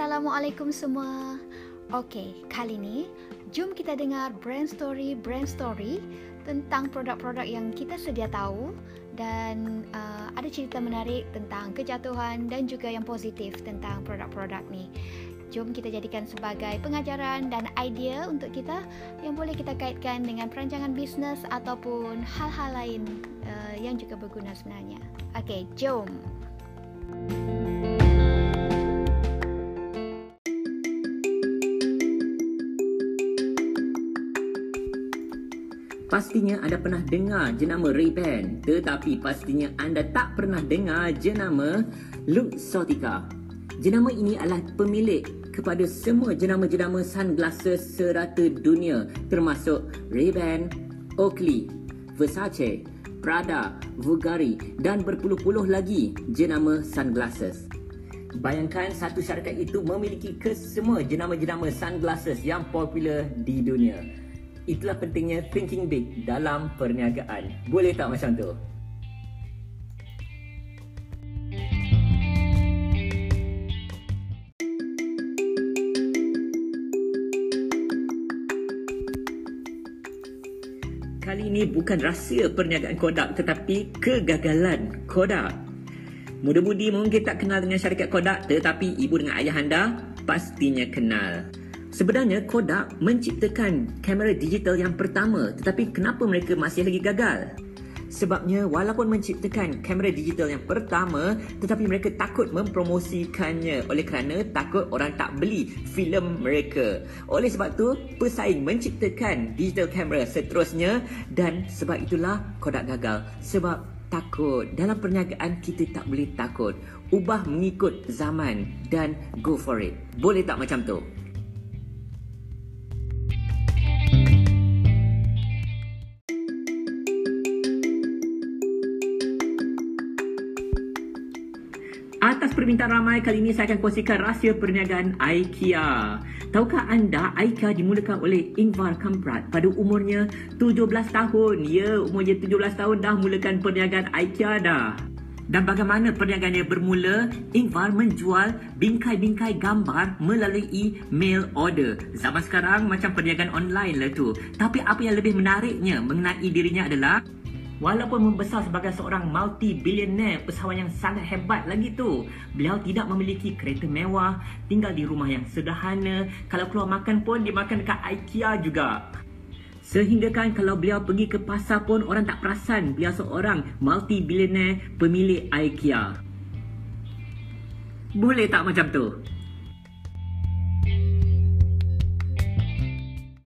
Assalamualaikum semua. Okey, kali ni jom kita dengar brand story brand story tentang produk-produk yang kita sedia tahu dan uh, ada cerita menarik tentang kejatuhan dan juga yang positif tentang produk-produk ni. Jom kita jadikan sebagai pengajaran dan idea untuk kita yang boleh kita kaitkan dengan perancangan bisnes ataupun hal-hal lain uh, yang juga berguna sebenarnya. Okey, jom. Pastinya anda pernah dengar jenama Ray-Ban Tetapi pastinya anda tak pernah dengar jenama Luxottica Jenama ini adalah pemilik kepada semua jenama-jenama sunglasses serata dunia Termasuk Ray-Ban, Oakley, Versace, Prada, Bulgari dan berpuluh-puluh lagi jenama sunglasses. Bayangkan satu syarikat itu memiliki kesemua jenama-jenama sunglasses yang popular di dunia itulah pentingnya thinking big dalam perniagaan. Boleh tak macam tu? Kali ini bukan rahsia perniagaan Kodak tetapi kegagalan Kodak. Muda-mudi mungkin tak kenal dengan syarikat Kodak tetapi ibu dengan ayah anda pastinya kenal. Sebenarnya Kodak menciptakan kamera digital yang pertama tetapi kenapa mereka masih lagi gagal? Sebabnya walaupun menciptakan kamera digital yang pertama tetapi mereka takut mempromosikannya oleh kerana takut orang tak beli filem mereka. Oleh sebab tu pesaing menciptakan digital kamera seterusnya dan sebab itulah Kodak gagal. Sebab takut. Dalam perniagaan kita tak boleh takut. Ubah mengikut zaman dan go for it. Boleh tak macam tu? Atas permintaan ramai, kali ini saya akan kongsikan rahsia perniagaan IKEA. Tahukah anda IKEA dimulakan oleh Ingvar Kamprad pada umurnya 17 tahun? Ya, umurnya 17 tahun dah mulakan perniagaan IKEA dah. Dan bagaimana perniagaannya bermula? Ingvar menjual bingkai-bingkai gambar melalui mail order. Zaman sekarang macam perniagaan online lah tu. Tapi apa yang lebih menariknya mengenai dirinya adalah Walaupun membesar sebagai seorang multi-billionaire pesawan yang sangat hebat lagi tu. Beliau tidak memiliki kereta mewah Tinggal di rumah yang sederhana. Kalau keluar makan pun dia makan dekat IKEA juga. Sehingga kan kalau beliau pergi ke pasar pun orang tak perasan Beliau seorang multi-billionaire pemilik IKEA. Boleh tak macam tu?